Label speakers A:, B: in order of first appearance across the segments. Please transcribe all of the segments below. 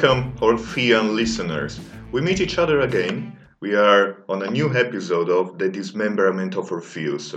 A: Welcome, Orphean listeners. We meet each other again. We are on a new episode of The Dismemberment of Orpheus.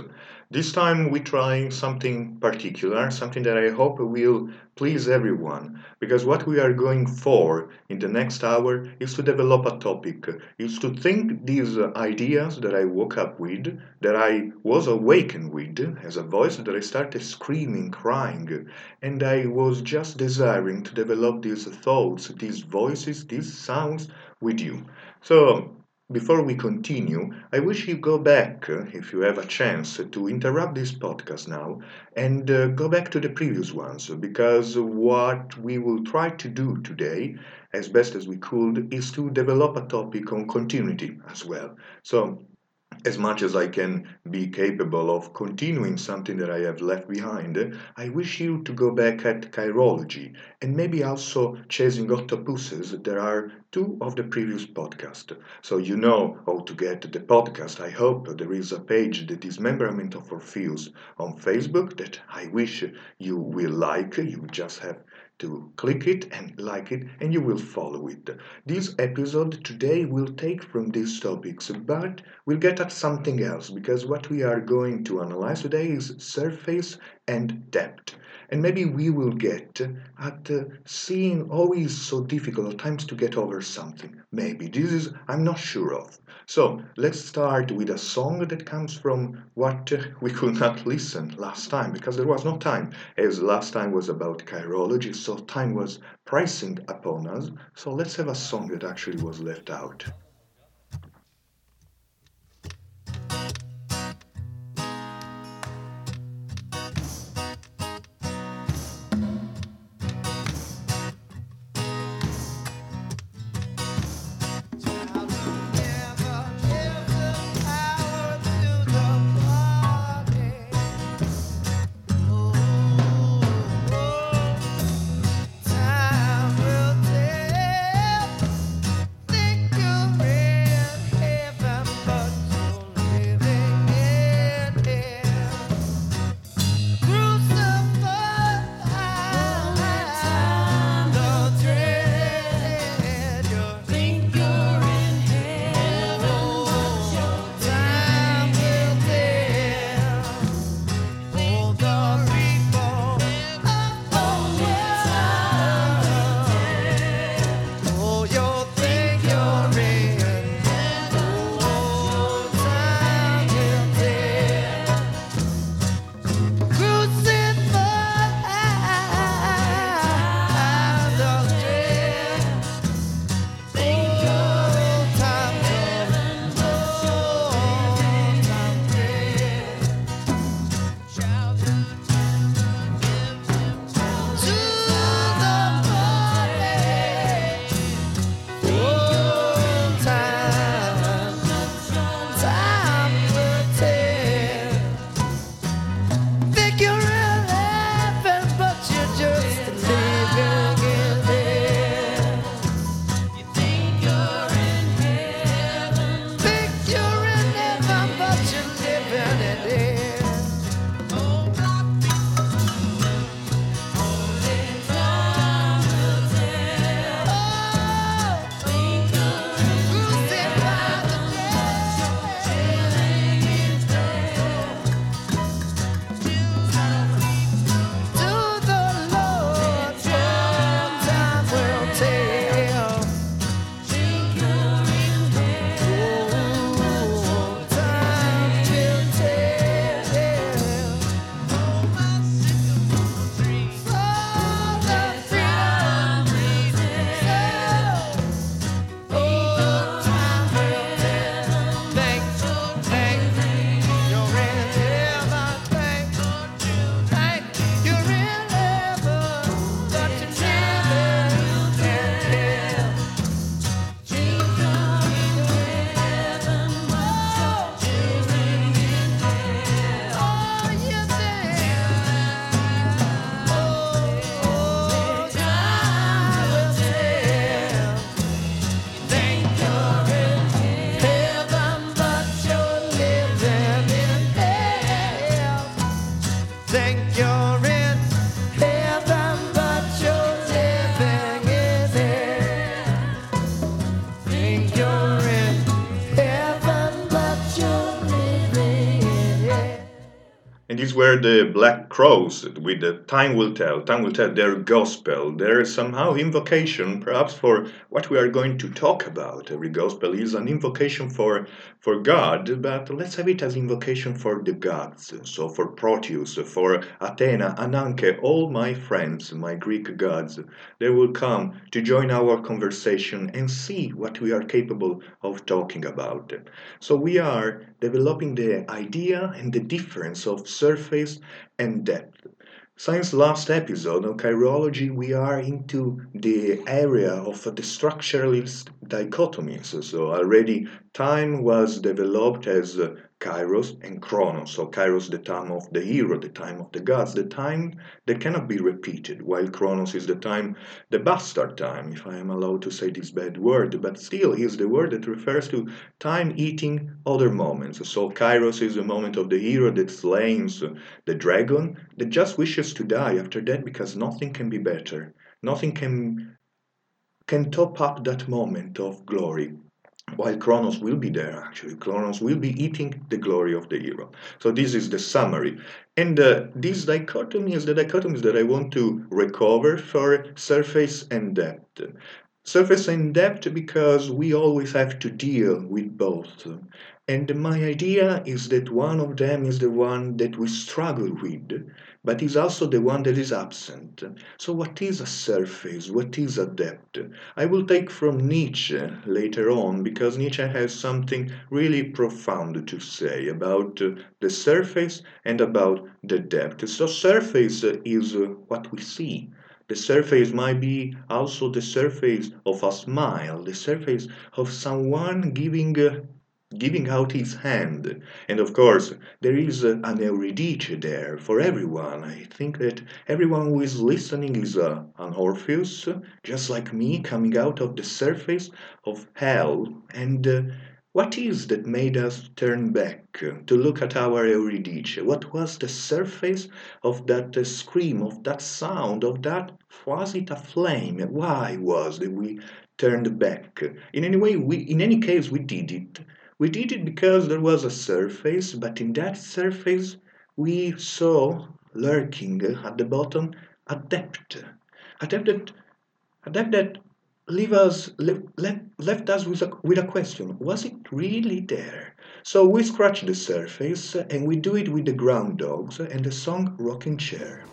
A: This time we're trying something particular, something that I hope will please everyone, because what we are going for in the next hour is to develop a topic, is to think these ideas that I woke up with, that I was awakened with, as a voice that I started screaming, crying, and I was just desiring to develop these thoughts, these voices, these sounds with you. So before we continue, I wish you go back, uh, if you have a chance, to interrupt this podcast now and uh, go back to the previous ones because what we will try to do today, as best as we could, is to develop a topic on continuity as well. So as much as I can be capable of continuing something that I have left behind, I wish you to go back at chirology and maybe also chasing octopuses. There are two of the previous podcasts. So you know how to get the podcast. I hope there is a page, The Dismemberment of Orpheus, on Facebook that I wish you will like. You just have to click it and like it and you will follow it. This episode today will take from these topics but we'll get at something else because what we are going to analyze today is surface and depth and maybe we will get at uh, seeing always so difficult at times to get over something. Maybe this is I'm not sure of. So let's start with a song that comes from what we could not listen last time because there was no time, as last time was about chirology, so time was pricing upon us. So let's have a song that actually was left out. The Black Crowes with the Time Will Tell. Time Will Tell, their gospel. There is somehow invocation, perhaps for what we are going to talk about. Every gospel is an invocation for, for God, but let's have it as invocation for the gods. So for Proteus, for Athena, and Anke, all my friends, my Greek gods, they will come to join our conversation and see what we are capable of talking about. So we are developing the idea and the difference of surface and depth. Since last episode on chirology, we are into the area of the structuralist dichotomies. So already time was developed as Kairos and Chronos. So Kairos, the time of the hero, the time of the gods, the time that cannot be repeated, while Chronos is the time, the bastard time, if I am allowed to say this bad word, but still is the word that refers to time eating other moments. So Kairos is the moment of the hero that slays the dragon, that just wishes to die after that because nothing can be better. Nothing can can top up that moment of glory while Kronos will be there actually. Kronos will be eating the glory of the hero. So this is the summary. And uh, this dichotomy is the dichotomies that I want to recover for surface and depth. Surface and depth because we always have to deal with both. And my idea is that one of them is the one that we struggle with, but is also the one that is absent. So, what is a surface? What is a depth? I will take from Nietzsche later on because Nietzsche has something really profound to say about uh, the surface and about the depth. So, surface is what we see. The surface might be also the surface of a smile, the surface of someone giving uh, giving out his hand. And of course, there is an Eurydice there for everyone. I think that everyone who is listening is a, an Orpheus, just like me, coming out of the surface of hell. And uh, what is that made us turn back to look at our Eurydice? What was the surface of that uh, scream, of that sound, of that? Was it a flame? Why was that we turned back? In any way, we, in any case, we did it we did it because there was a surface, but in that surface we saw lurking at the bottom a depth, a depth that, a depth that leave us, left, left us with a, with a question was it really there? So we scratch the surface and we do it with the Groundhogs and the song Rocking Chair.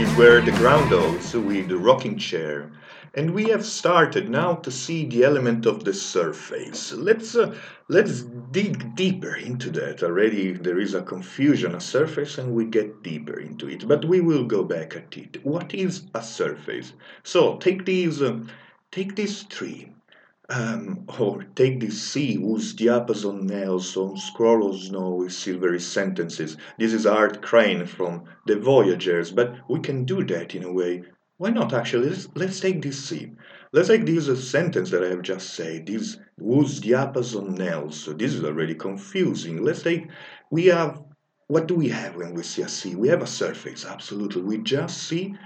A: These were the Groundhogs with the rocking chair. And we have started now to see the element of the surface. Let's uh, let's dig deeper into that. Already there is a confusion, a surface, and we get deeper into it. But we will go back at it. What is a surface? So take these, uh, take this tree. Um, or take this sea whose diapason nails on scroll of snow with silvery sentences. This is Art Crane from The Voyagers, but we can do that in a way. Why not actually? Let's, let's take this sea. Let's take this uh, sentence that I have just said, this whose diapason nails. So this is already confusing. Let's take, we have, what do we have when we see a sea? We have a surface, absolutely. We just see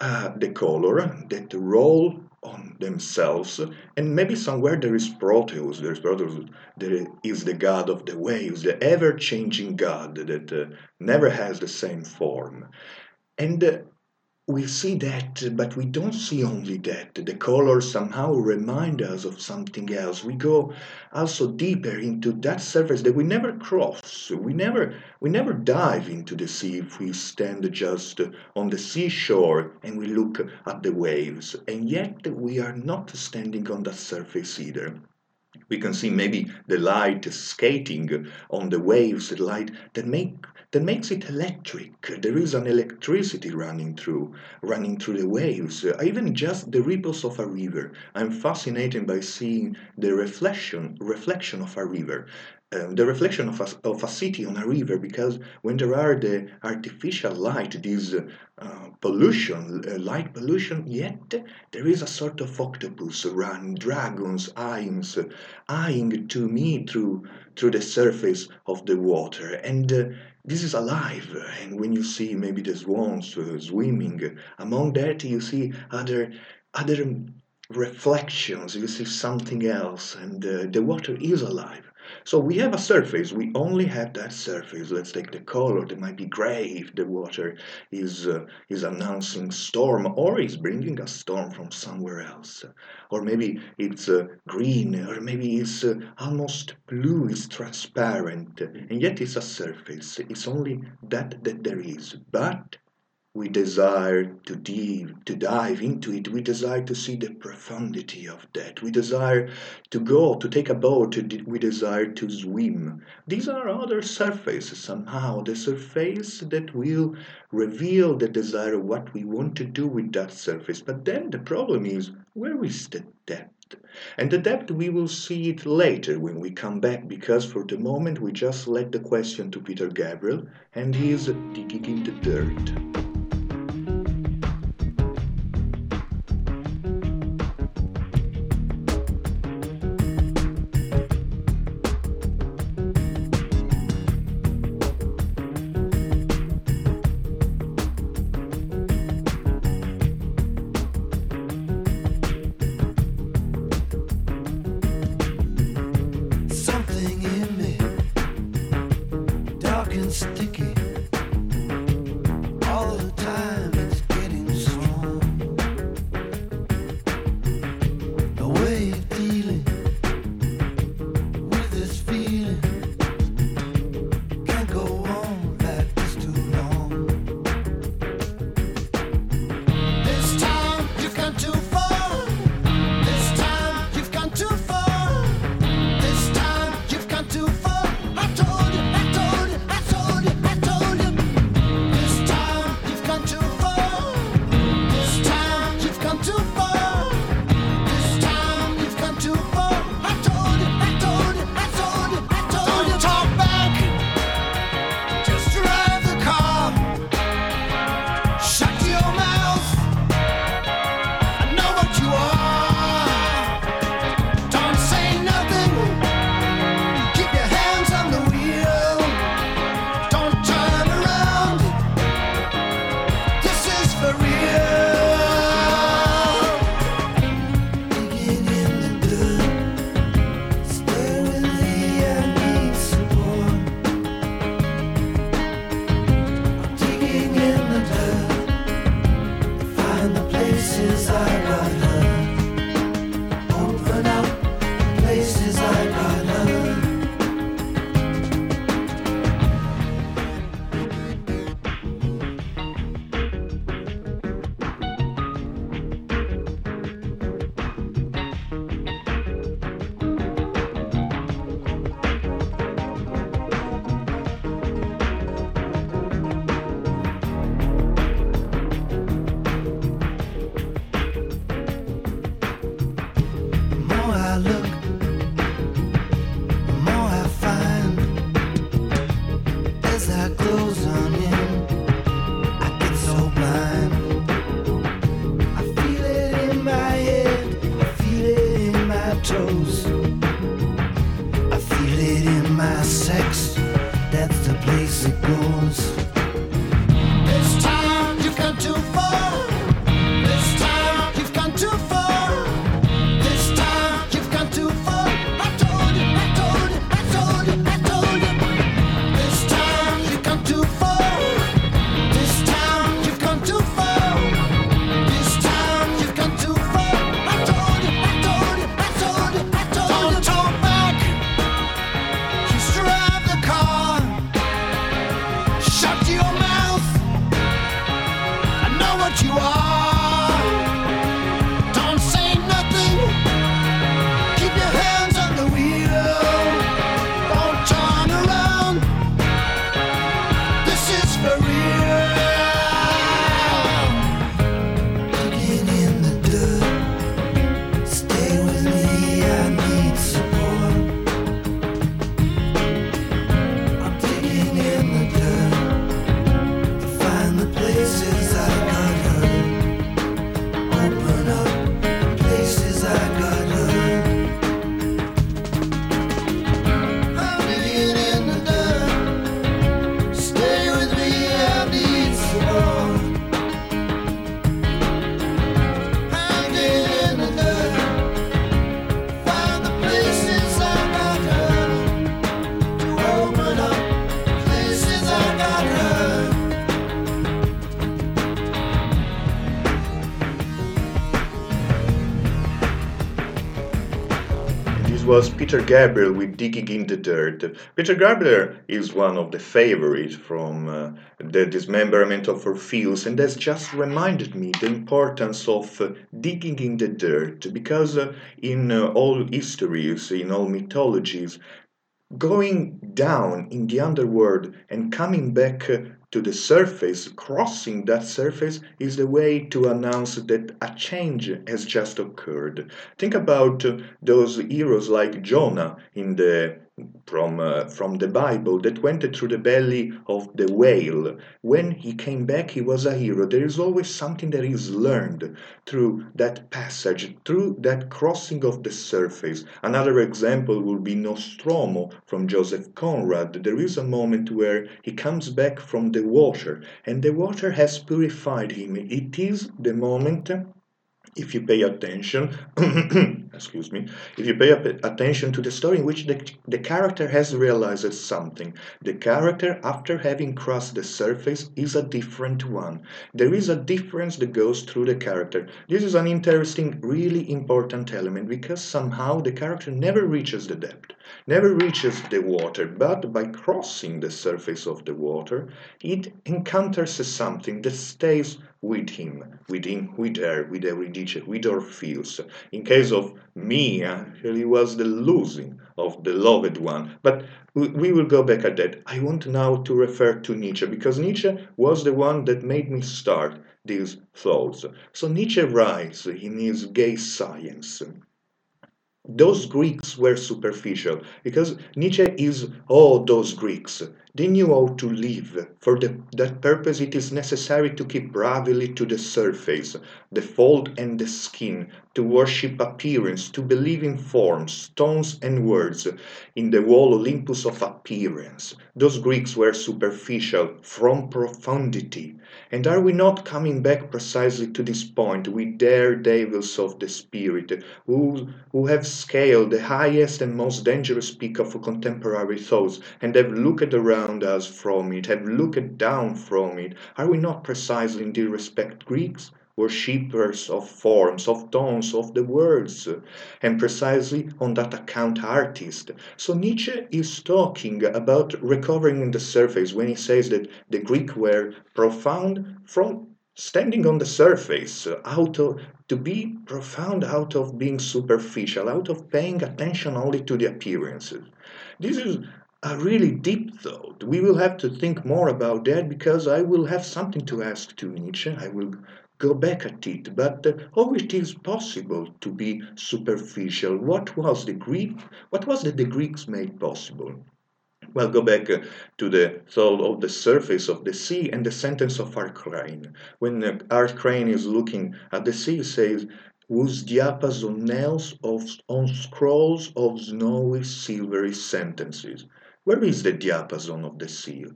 A: uh, the color that roll on themselves. And maybe somewhere there is proteus there's proteus there is the god of the waves the ever-changing god that uh, never has the same form. And uh, we see that but we don't see only that. The colors somehow remind us of something else. We go also deeper into that surface that we never cross. We never we never dive into the sea if we stand just on the seashore and we look at the waves. And yet we are not standing on that surface either. We can see maybe the light skating on the waves the light that make that makes it electric. There is an electricity running through running through the waves uh, even just the ripples of a river. I'm fascinated by seeing the reflection reflection of a river um, the reflection of a, of a city on a river because when there are the artificial light this uh, uh, pollution uh, light pollution yet there is a sort of octopus running dragons eyeing eyeing to me through through the surface of the water. And uh, this is alive. And when you see maybe the swans uh, swimming among that you see other other reflections. You see something else. And uh, the water is alive so we have a surface. We only have that surface. Let's take the color. That might be gray if the water is uh, is announcing storm or is bringing a storm from somewhere else. Or maybe it's uh, green. Or maybe it's uh, almost blue. It's transparent. And yet it's a surface. It's only that that there is. But we desire to dive, to dive into it. We desire to see the profundity of that. We desire to go, to take a boat. We desire to swim. These are other surfaces somehow. The surface that will reveal the desire what we want to do with that surface. But then the problem is, where is the depth? And the depth we will see it later when we come back because for the moment we just let the question to Peter Gabriel and he is digging in the dirt. Peter Gabriel with Digging in the Dirt. Peter Gabriel is one of the favorites from uh, the dismemberment of Orpheus, and that's just reminded me the importance of uh, digging in the dirt because uh, in uh, all histories, in all mythologies, going down in the underworld and coming back uh, to the surface, crossing that surface, is the way to announce that a change has just occurred. Think about uh, those heroes like Jonah in the from uh, from the Bible that went through the belly of the whale. When he came back, he was a hero. There is always something that is learned through that passage, through that crossing of the surface. Another example will be Nostromo from Joseph Conrad. There is a moment where he comes back from the water, and the water has purified him. It is the moment if you pay attention, excuse me, if you pay attention to the story in which the, the character has realized something, the character, after having crossed the surface, is a different one. There is a difference that goes through the character. This is an interesting, really important element because somehow the character never reaches the depth, never reaches the water, but by crossing the surface of the water, it encounters something that stays with him, with him, with her, with Eurydice, with Orpheus. In case of me, actually was the losing of the loved one. But we we will go back at that. I want now to refer to Nietzsche because Nietzsche was the one that made me start these thoughts. So Nietzsche writes in his Gay Science those Greeks were superficial because Nietzsche is all those Greeks. They knew how to live. For the, that purpose, it is necessary to keep bravely to the surface, the fold and the skin, to worship appearance, to believe in forms, tones, and words, in the whole Olympus of appearance. Those Greeks were superficial from profundity. And are we not coming back precisely to this point We dare daredevils of the spirit, who, who have scaled the highest and most dangerous peak of contemporary thoughts and have looked around us from it, have looked down from it? Are we not precisely in this respect Greeks? Worshippers of forms, of tones, of the words, and precisely on that account artist. So Nietzsche is talking about recovering the surface when he says that the Greek were profound from standing on the surface, out of to be profound out of being superficial, out of paying attention only to the appearances. This is a really deep thought. We will have to think more about that because I will have something to ask to Nietzsche. I will go back at it, but how it is possible to be superficial? What was the Greek? What was that the Greeks made possible? Well, go back uh, to the thought of the surface of the sea and the sentence of Art Crane. When uh, Art Crane is looking at the sea, he says, whose diapason nails of, on scrolls of snowy silvery sentences. Where is the diapason of the sea?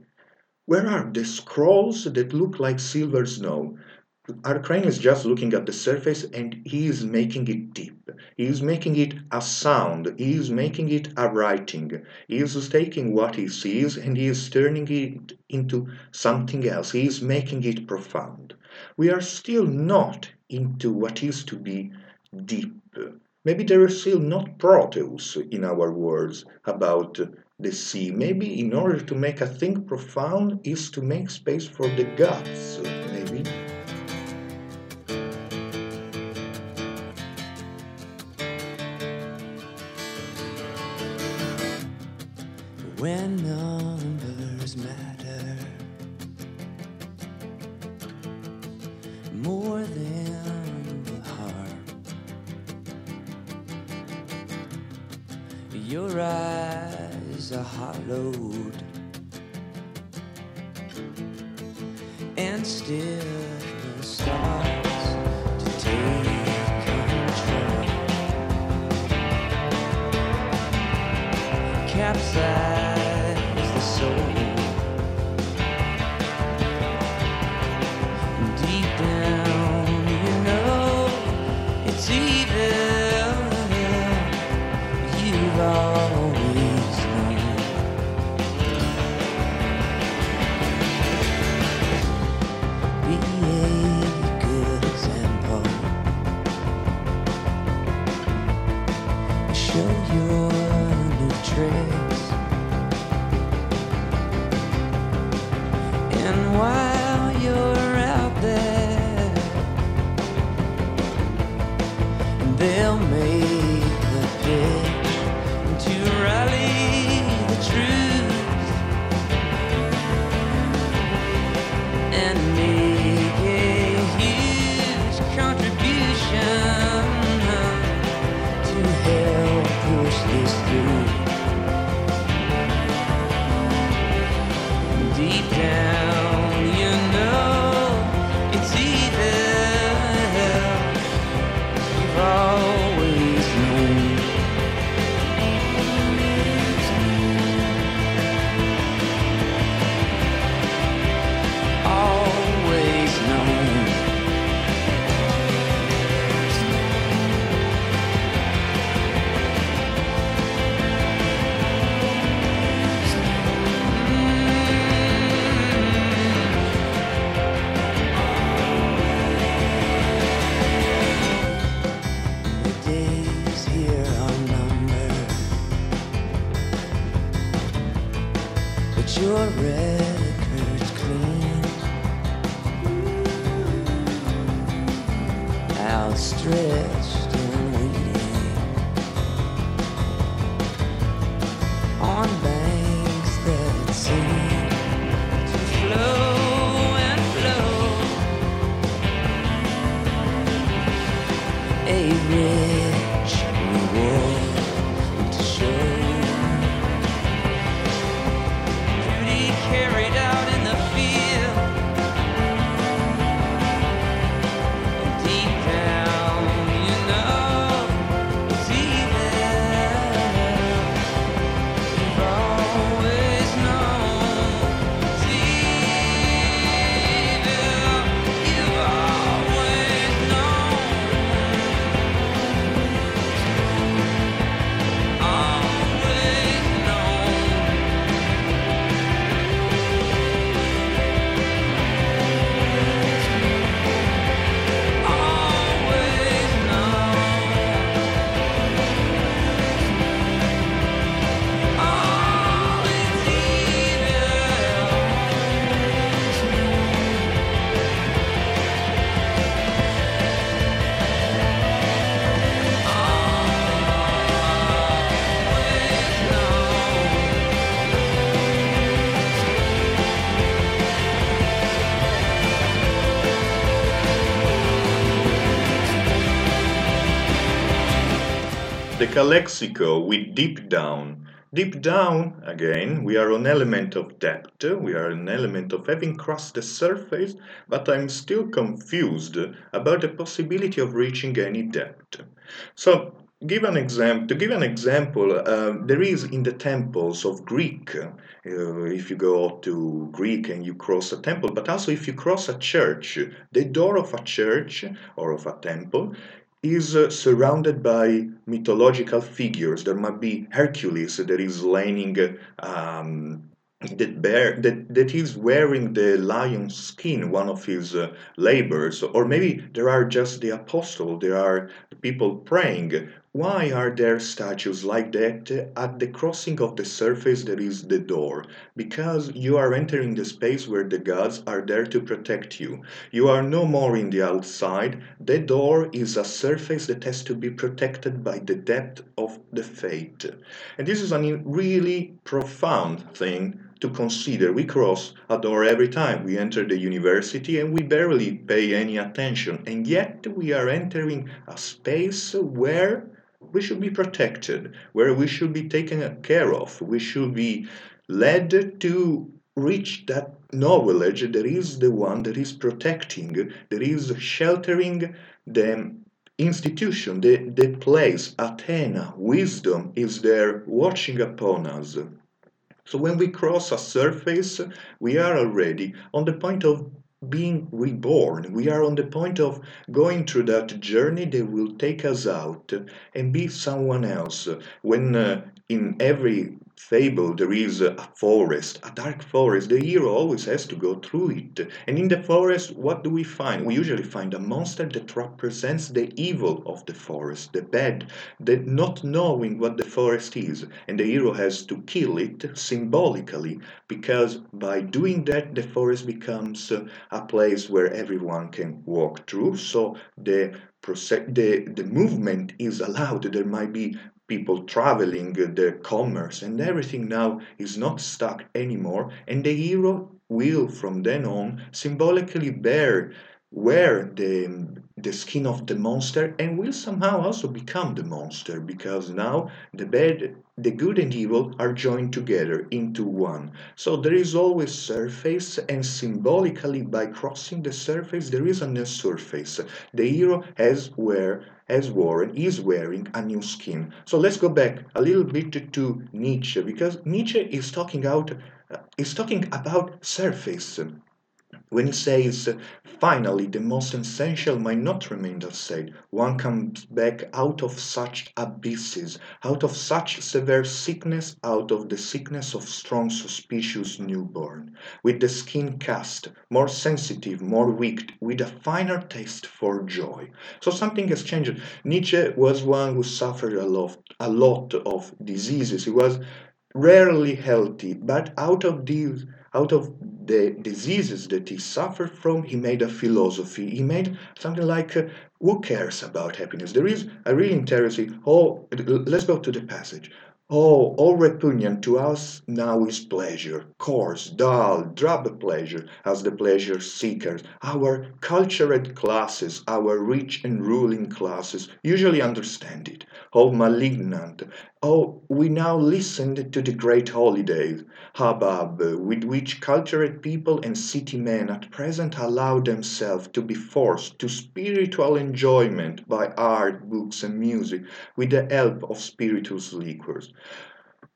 A: Where are the scrolls that look like silver snow? Our crane is just looking at the surface and he is making it deep. He is making it a sound. He is making it a writing. He is taking what he sees and he is turning it into something else. He is making it profound. We are still not into what is to be deep. Maybe there is still not Proteus in our words about the sea. Maybe in order to make a thing profound is to make space for the gods. Maybe.
B: Your eyes are hollowed. And stillness The
A: Calexico with deep down. Deep down, again, we are an element of depth, we are an element of having crossed the surface, but I'm still confused about the possibility of reaching any depth. So, give an example. To give an example, uh, there is in the temples of Greek. Uh, if you go to Greek and you cross a temple, but also if you cross a church, the door of a church or of a temple is uh, surrounded by mythological figures. There might be Hercules that is laying um, that bear that, that is wearing the lion skin one of his uh, labors or maybe there are just the apostle there are people praying why are there statues like that at the crossing of the surface that is the door? Because you are entering the space where the gods are there to protect you. You are no more in the outside. The door is a surface that has to be protected by the depth of the faith and this is a really profound thing to consider. We cross a door every time. We enter the university and we barely pay any attention, and yet we are entering a space where we should be protected, where we should be taken care of, we should be led to reach that knowledge that is the one that is protecting, that is sheltering the institution, the, the place, Athena, wisdom is there watching upon us. So when we cross a surface, we are already on the point of being reborn. We are on the point of going through that journey that will take us out and be someone else. When uh, in every fable there is a forest, a dark forest, the hero always has to go through it. And in the forest, what do we find? We usually find a monster that represents the evil of the forest, the bad, the not knowing what the forest is. And the hero has to kill it symbolically because by doing that, the forest becomes a place where everyone can walk through. So the the, the movement is allowed. There might be people traveling, uh, the commerce, and everything now is not stuck anymore. And the hero will, from then on, symbolically bear wear the, the skin of the monster and will somehow also become the monster because now the bad the good and evil are joined together into one so there is always surface and symbolically by crossing the surface there is a new surface the hero has wear has worn is wearing a new skin. So let's go back a little bit to nietzsche because nietzsche is talking out uh, is talking about surface when he says, finally, the most essential might not remain unsaid, one comes back out of such abysses, out of such severe sickness, out of the sickness of strong, suspicious newborn, with the skin cast, more sensitive, more weak, with a finer taste for joy. So something has changed. Nietzsche was one who suffered a lot, a lot of diseases. He was rarely healthy, but out of these out of the diseases that he suffered from, he made a philosophy. He made something like, uh, who cares about happiness? There is a really interesting, oh, let's go to the passage. Oh, all repugnant to us now is pleasure, coarse, dull, drab pleasure, as the pleasure seekers, our cultured classes, our rich and ruling classes, usually understand it. Oh, malignant, oh, we now listened to the great holidays, hubbub, with which cultured people and city men at present allow themselves to be forced to spiritual enjoyment by art, books, and music, with the help of spirituous liquors.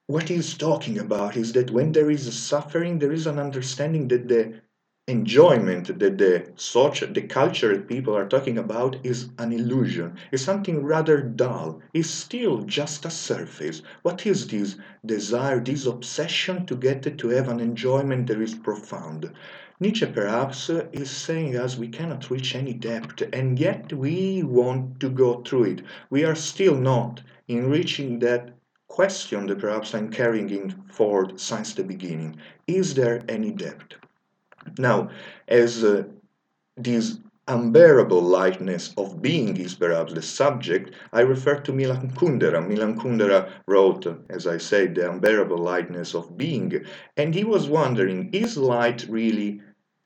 A: What he is talking about is that when there is suffering, there is an understanding that the enjoyment that the social, the cultured people are talking about is an illusion, is something rather dull, is still just a surface. What is this desire, this obsession to get to have an enjoyment that is profound? Nietzsche perhaps is saying us we cannot reach any depth, and yet we want to go through it. We are still not in reaching that question that perhaps I'm carrying in forward since the beginning. Is there any depth? Now, as uh, this unbearable lightness of being is perhaps the subject, I refer to Milan Kundera. Milan Kundera wrote, as I said, The Unbearable Lightness of Being, and he was wondering, is light really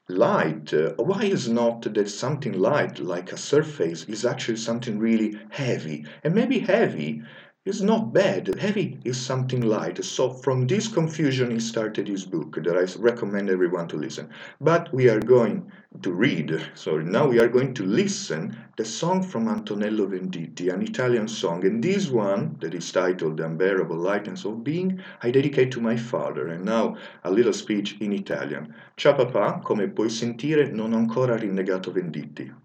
A: light? Uh, why is not that something light, like a surface, is actually something really heavy? And maybe heavy
C: is not bad. Heavy is something light. So from this confusion he started his book that I recommend everyone to listen. But we are going to read, so now we are going to listen the song from Antonello Venditti, an Italian song. And this one, that is titled The Unbearable Lightness of Being, I dedicate to my father. And now a little speech in Italian. Ciao papà, come puoi sentire non ho ancora rinnegato Venditti.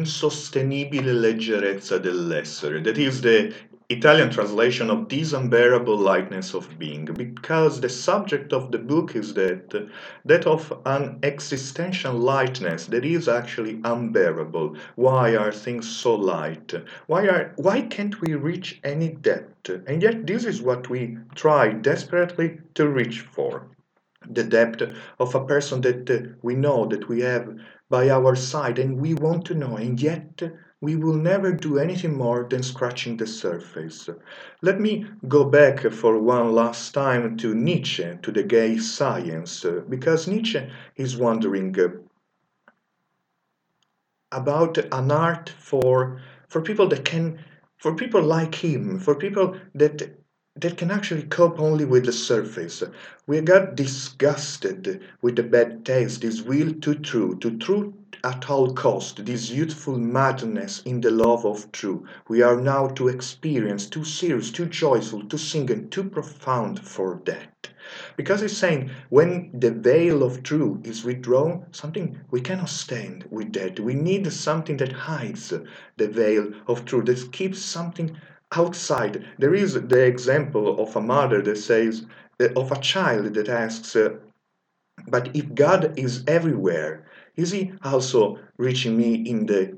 A: Insostenibile leggerezza dell'essere.
C: That is the Italian translation of this unbearable lightness of being, because the subject of the book is that that of an existential lightness that is actually unbearable. Why are things so light? Why are why can't we reach any depth? And yet this is what we try desperately to reach for the depth of a person that we know that we have by our side and we want to know and yet we will never do anything more than scratching the surface. Let me go back for one last time to Nietzsche, to the gay science, because Nietzsche is wondering about an art for for people that can
A: for people like him, for people that that can actually cope only with the surface. We got disgusted with the bad taste, this will to true, to truth at all cost, this youthful madness in the love of true. We are now too experienced, too serious, too joyful, too singing, too profound for that. Because he's saying when the veil of true is withdrawn, something we cannot stand with that. We need something that hides the veil of truth, that keeps something outside. There is the example of a mother that says, uh, of a child that asks, uh, but if God is everywhere, is he also reaching me in the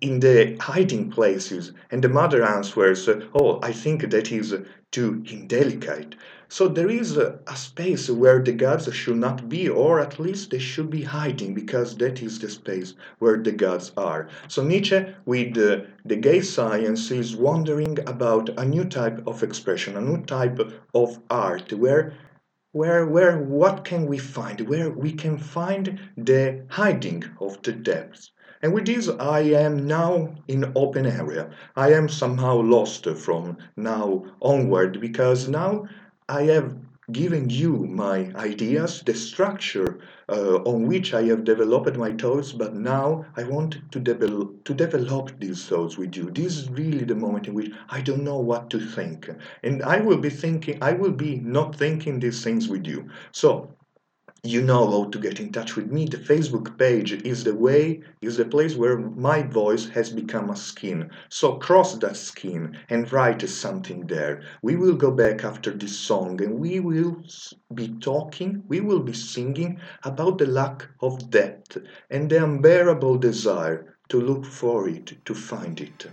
A: in the hiding places? And the mother answers, Oh, I think that is too indelicate. So there is a, a space where the gods should not be, or at least they should be hiding, because that is the space where the gods are. So Nietzsche, with uh, the gay science, is wondering about a new type of expression, a new type of art, where where where what can we find? Where we can find the hiding of the depths. And with this i am now in open area. I am somehow lost from now onward because now i have given you my ideas the structure uh, on which i have developed my thoughts but now i want to develop to develop these thoughts with you. This is really the moment in which i don't know what to think. And i will be thinking i will be not thinking these things with you. So you know how to get in touch with me. The Facebook page is the way, is the place where my voice has become a skin. So cross that skin and write something there. We will go back after this song and we will be talking, we will be singing about the lack of depth and the unbearable desire to look for it, to find it.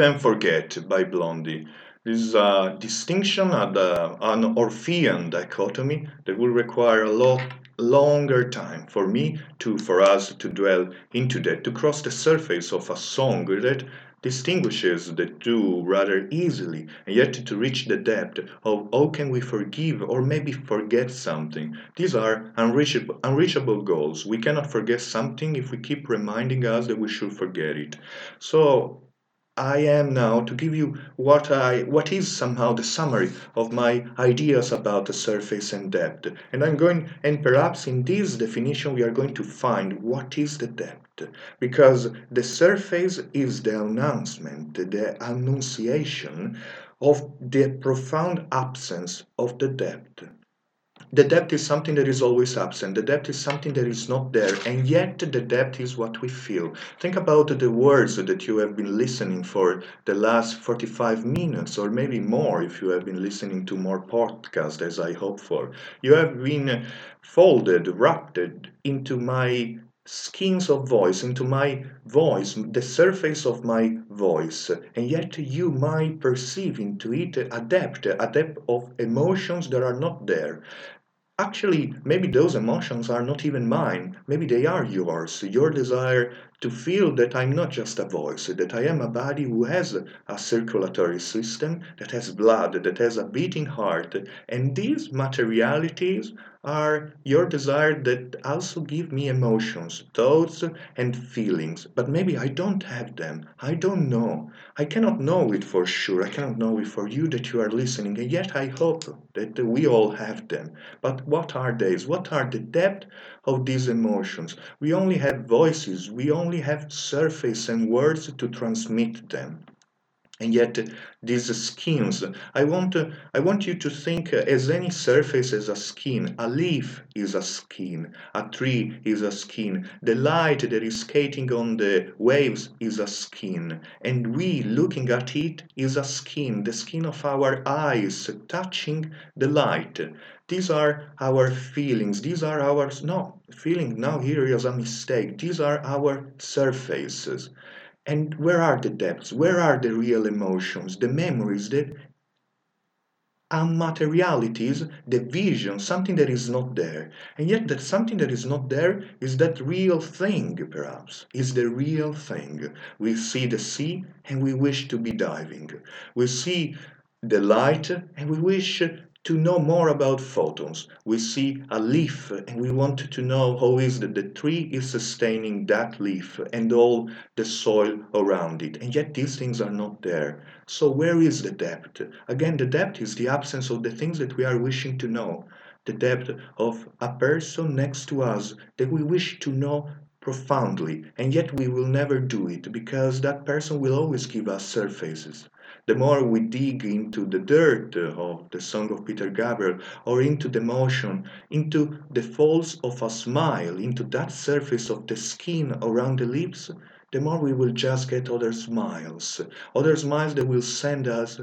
D: And
A: Forget by Blondie. This is a distinction, and a- an Orphean dichotomy that will require a lot longer time for me to, for us to dwell into that, to cross the surface of a song that distinguishes the two rather easily, and yet to reach the depth of how can we forgive or maybe forget something. These are unreachable, unreachable goals. We cannot forget something if we keep reminding us that we should forget it. So I am now to give you what I what is somehow the summary of my ideas about the surface and depth. And I'm going and perhaps in this definition we are going to find what is the depth. Because the surface is the announcement, the annunciation of the profound absence of the depth. The depth is something that is always absent. The depth is something that is not there, and yet the depth is what we feel. Think about the words that you have been listening for the last 45 minutes, or maybe more if you have been listening to more podcasts, as I hope for. You have been folded, wrapped into my skins of voice, into my voice, the surface of my voice, and yet you might perceive into it a depth, a depth of emotions that are not there. Actually, maybe those emotions are not even mine. Maybe they are yours. Your desire to feel that I'm not just a voice, that I am a body who has a circulatory system, that has blood, that has a beating heart. And these materialities are your desire that also give me emotions, thoughts, and feelings. But maybe I don't have them. I don't know. I cannot know it for sure. I cannot know it for you that you are listening. And yet I hope that we all have them. But what are these? What are the depth of these emotions? We only have voices. We only have surface and words to transmit them and yet these skins i want i want you to think uh, as any surface as a skin a leaf is a skin a tree is a skin the light that is skating on the waves is a skin and we looking at it is a skin the skin of our eyes touching the light. These are our feelings these are our no feeling now here is a mistake these are our surfaces and where are the depths? Where are the real emotions, the memories, the unmaterialities, the vision, something that is not there? And yet, that something that is not there is that real thing, perhaps, is the real thing. We see the sea and we wish to be diving. We see the light and we wish to know more about photons. We see a leaf and we want to know how is that the tree is sustaining that leaf and all the soil around it. And yet these things are not there. So where is the depth? Again, the depth is the absence of the things that we are wishing to know. The depth of a person next to us that we wish to know profoundly, and yet we will never do it because that person will always give us surfaces the more we dig into the dirt of the Song of Peter Gabriel or into the motion, into the folds of a smile, into that surface of the skin around the lips, the more we will just get other smiles, other smiles that will send us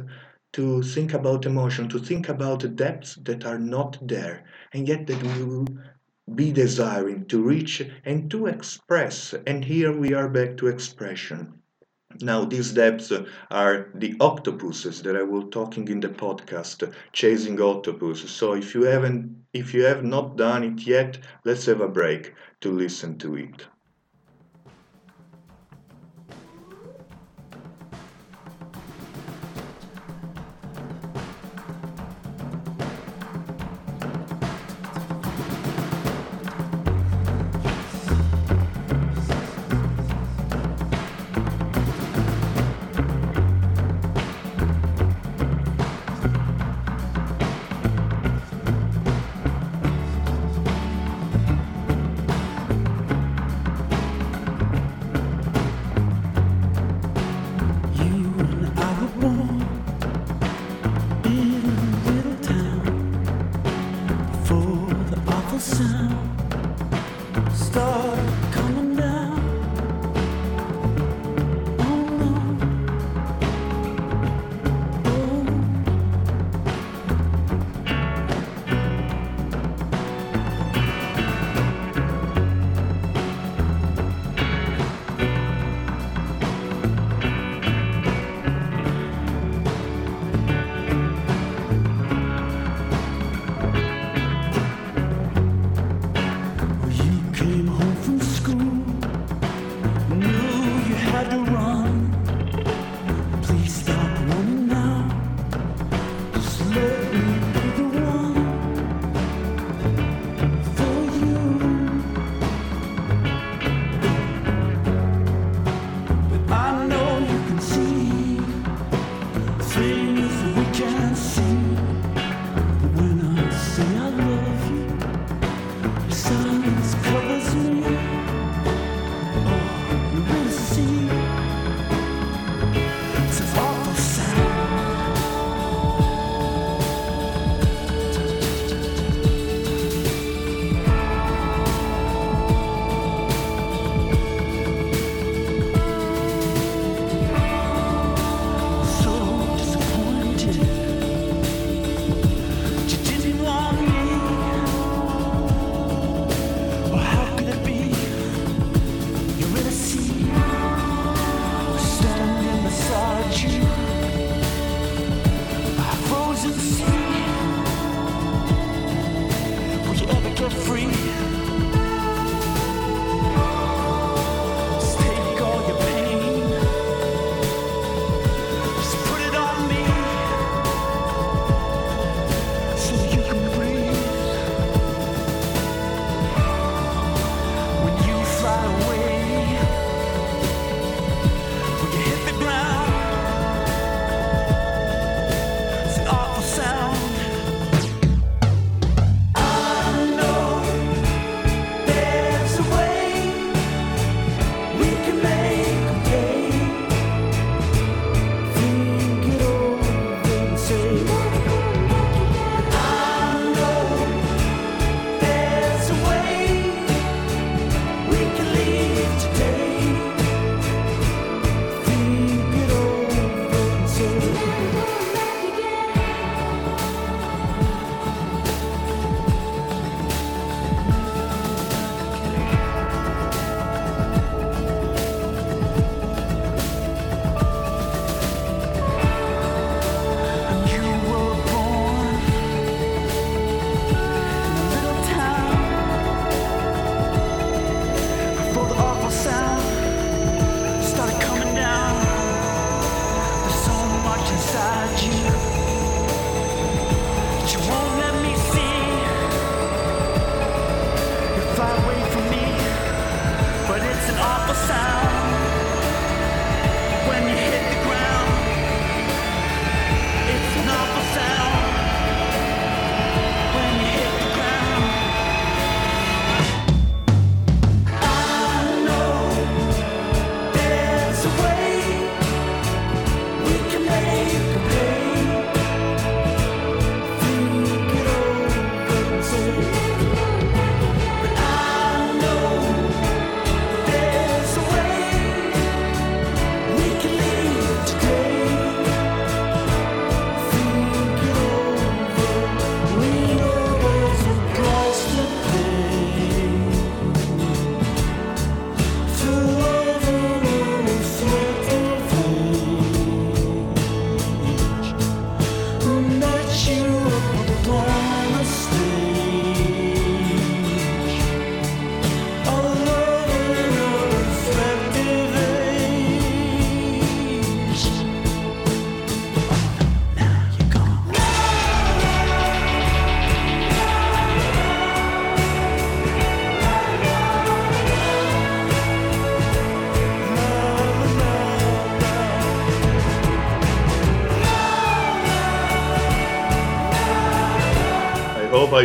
A: to think about emotion, to think about depths that are not there, and yet that we will be desiring to reach and to express. And here we are back to expression. Now, these depths are the octopuses that I will talking in the podcast, chasing octopus. So if you haven't, if you have not done it yet, let's have a break to listen to it.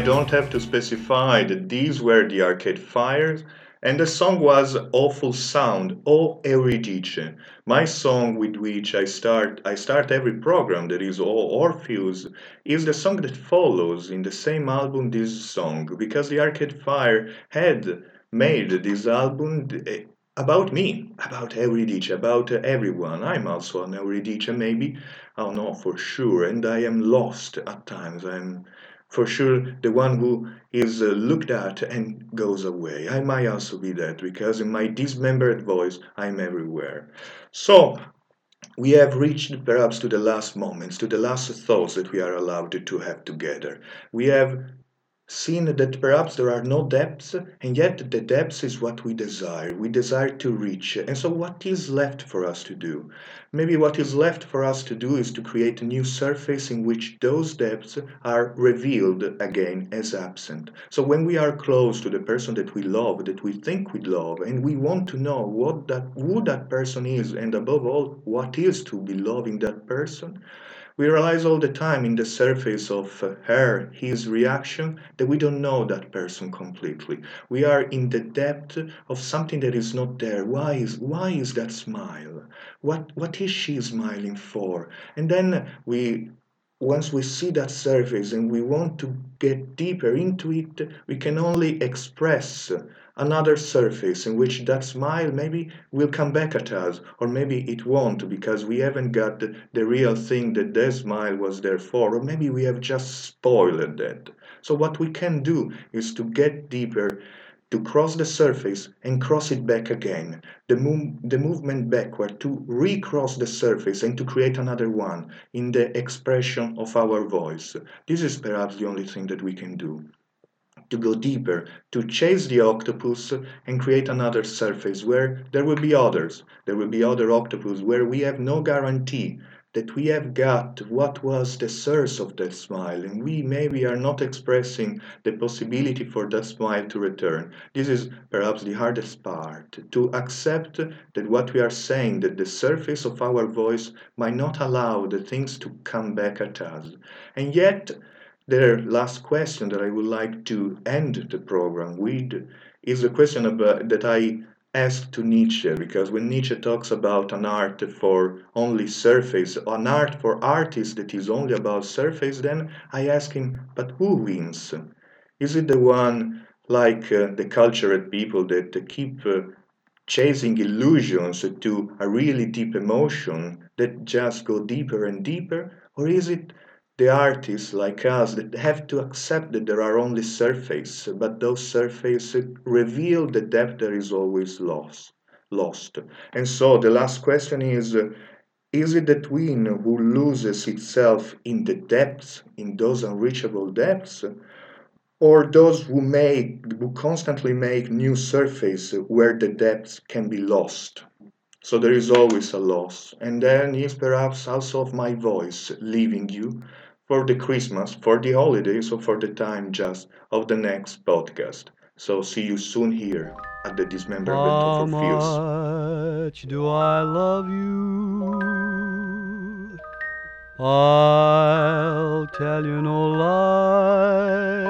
A: Don't have to specify that these were the Arcade Fires, and the song was Awful Sound, O Euridice, my song with which I start I start every program that is O Orpheus, is the song that follows in the same album this song, because the Arcade Fire had made this album eh, about me, about Euridice, about everyone. I'm also an Euridice, maybe. I don't know for sure, and I am lost at times. I'm for sure the one who is uh, looked at and goes away. I might also be that because in my dismembered voice I'm everywhere. So we have reached perhaps to the last moments, to the last thoughts that we are allowed to have together. We have seen that perhaps there are no depths, and yet the depths is what we desire. We desire to reach. And so, what is left for us to do? Maybe what is left for us to do is to create a new surface in which those depths are revealed again as absent. So, when we are close to the person that we love, that we think we love, and we want to know what that who that person is, and above all, what is to be loving that person, we realize all the time in the surface of uh, her, his reaction, that we don't know that person completely. We are in the depth of something that is not there. Why is why is that smile? What what is she smiling for? And then we once we see that surface and we want to get deeper into it, we can only express another surface in which that smile maybe will come back at us, or maybe it won't because we haven't got the, the real thing that that smile was there for, or maybe we have just spoiled that. So, what we can do is to get deeper to cross the surface and cross it back again. The, move, the movement backward to recross the surface and to create another one in the expression of our voice. This is perhaps the only thing that we can do. To go deeper, to chase the octopus and create another surface where there will be others. There will be other octopus where we have no guarantee that we have got what was the source of that smile. And we maybe are not expressing the possibility for that smile to return. This is perhaps the hardest part to accept that what we are saying that the surface of our voice might not allow the things to come back at us. And yet the last question that i would like to end the program with is a question about, that i asked to Nietzsche because when Nietzsche talks about an art for only surface, an art for artists that is only about surface, then I ask him, but who wins? Is it the one like uh, the cultured people that uh, keep uh, chasing illusions to a really deep emotion that just go deeper and deeper? Or is it the artists like us that have to accept that there are only surfaces, but those surfaces reveal the depth that is always lost. Lost. And so the last question is uh, is it the twin who loses itself in the depths, in those unreachable depths, or those who make who constantly make new surfaces where the depths can be lost? So there is always a loss. And then is perhaps also of my voice leaving you for the Christmas, for the holidays, or for the time just of the next podcast. So see you soon here at the Dismemberment
E: How
A: of Orpheus.
E: much do I love you? I'll tell you no lie.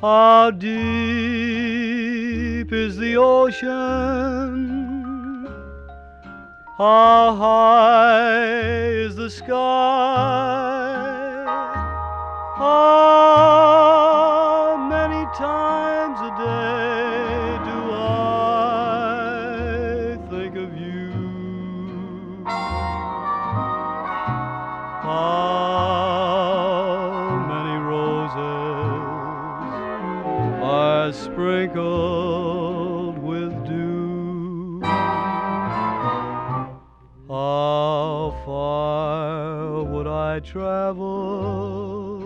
E: How deep is the ocean? How high is the sky? How many times a day Travel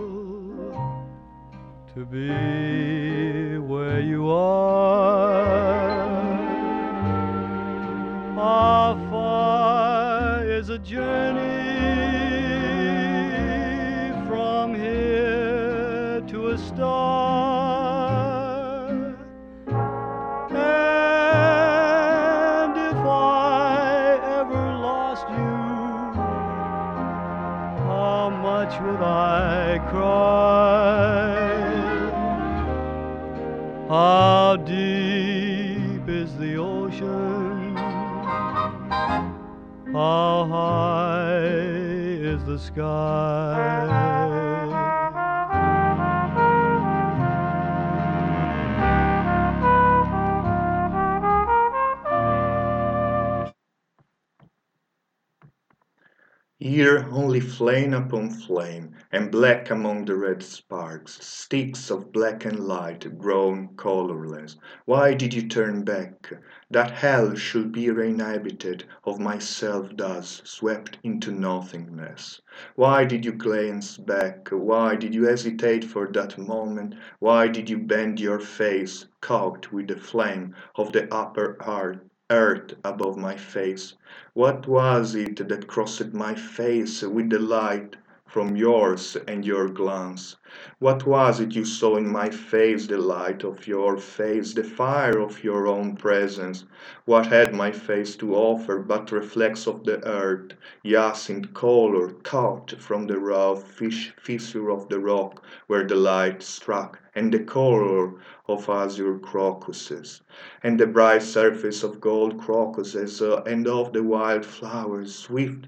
E: to be where you are? How far is a journey deep is the ocean? How high is the sky?
A: Here only flame upon flame, and black among the red sparks, sticks of blackened light, grown colorless. Why did you turn back? That hell should be re-inhabited of myself thus, swept into nothingness. Why did you glance back? Why did you hesitate for that moment? Why did you bend your face, caught with the flame of the upper earth? earth above my face. What was it that crossed my face with the light from yours and your glance? What was it you saw in my face, the light of your face, the fire of your own presence? What had my face to offer but reflex of the earth, hyacinth color caught from the rough fish fissure of the rock where the light struck, and the color of azure crocuses, and the bright surface of gold crocuses, uh, and of the wild flowers, swift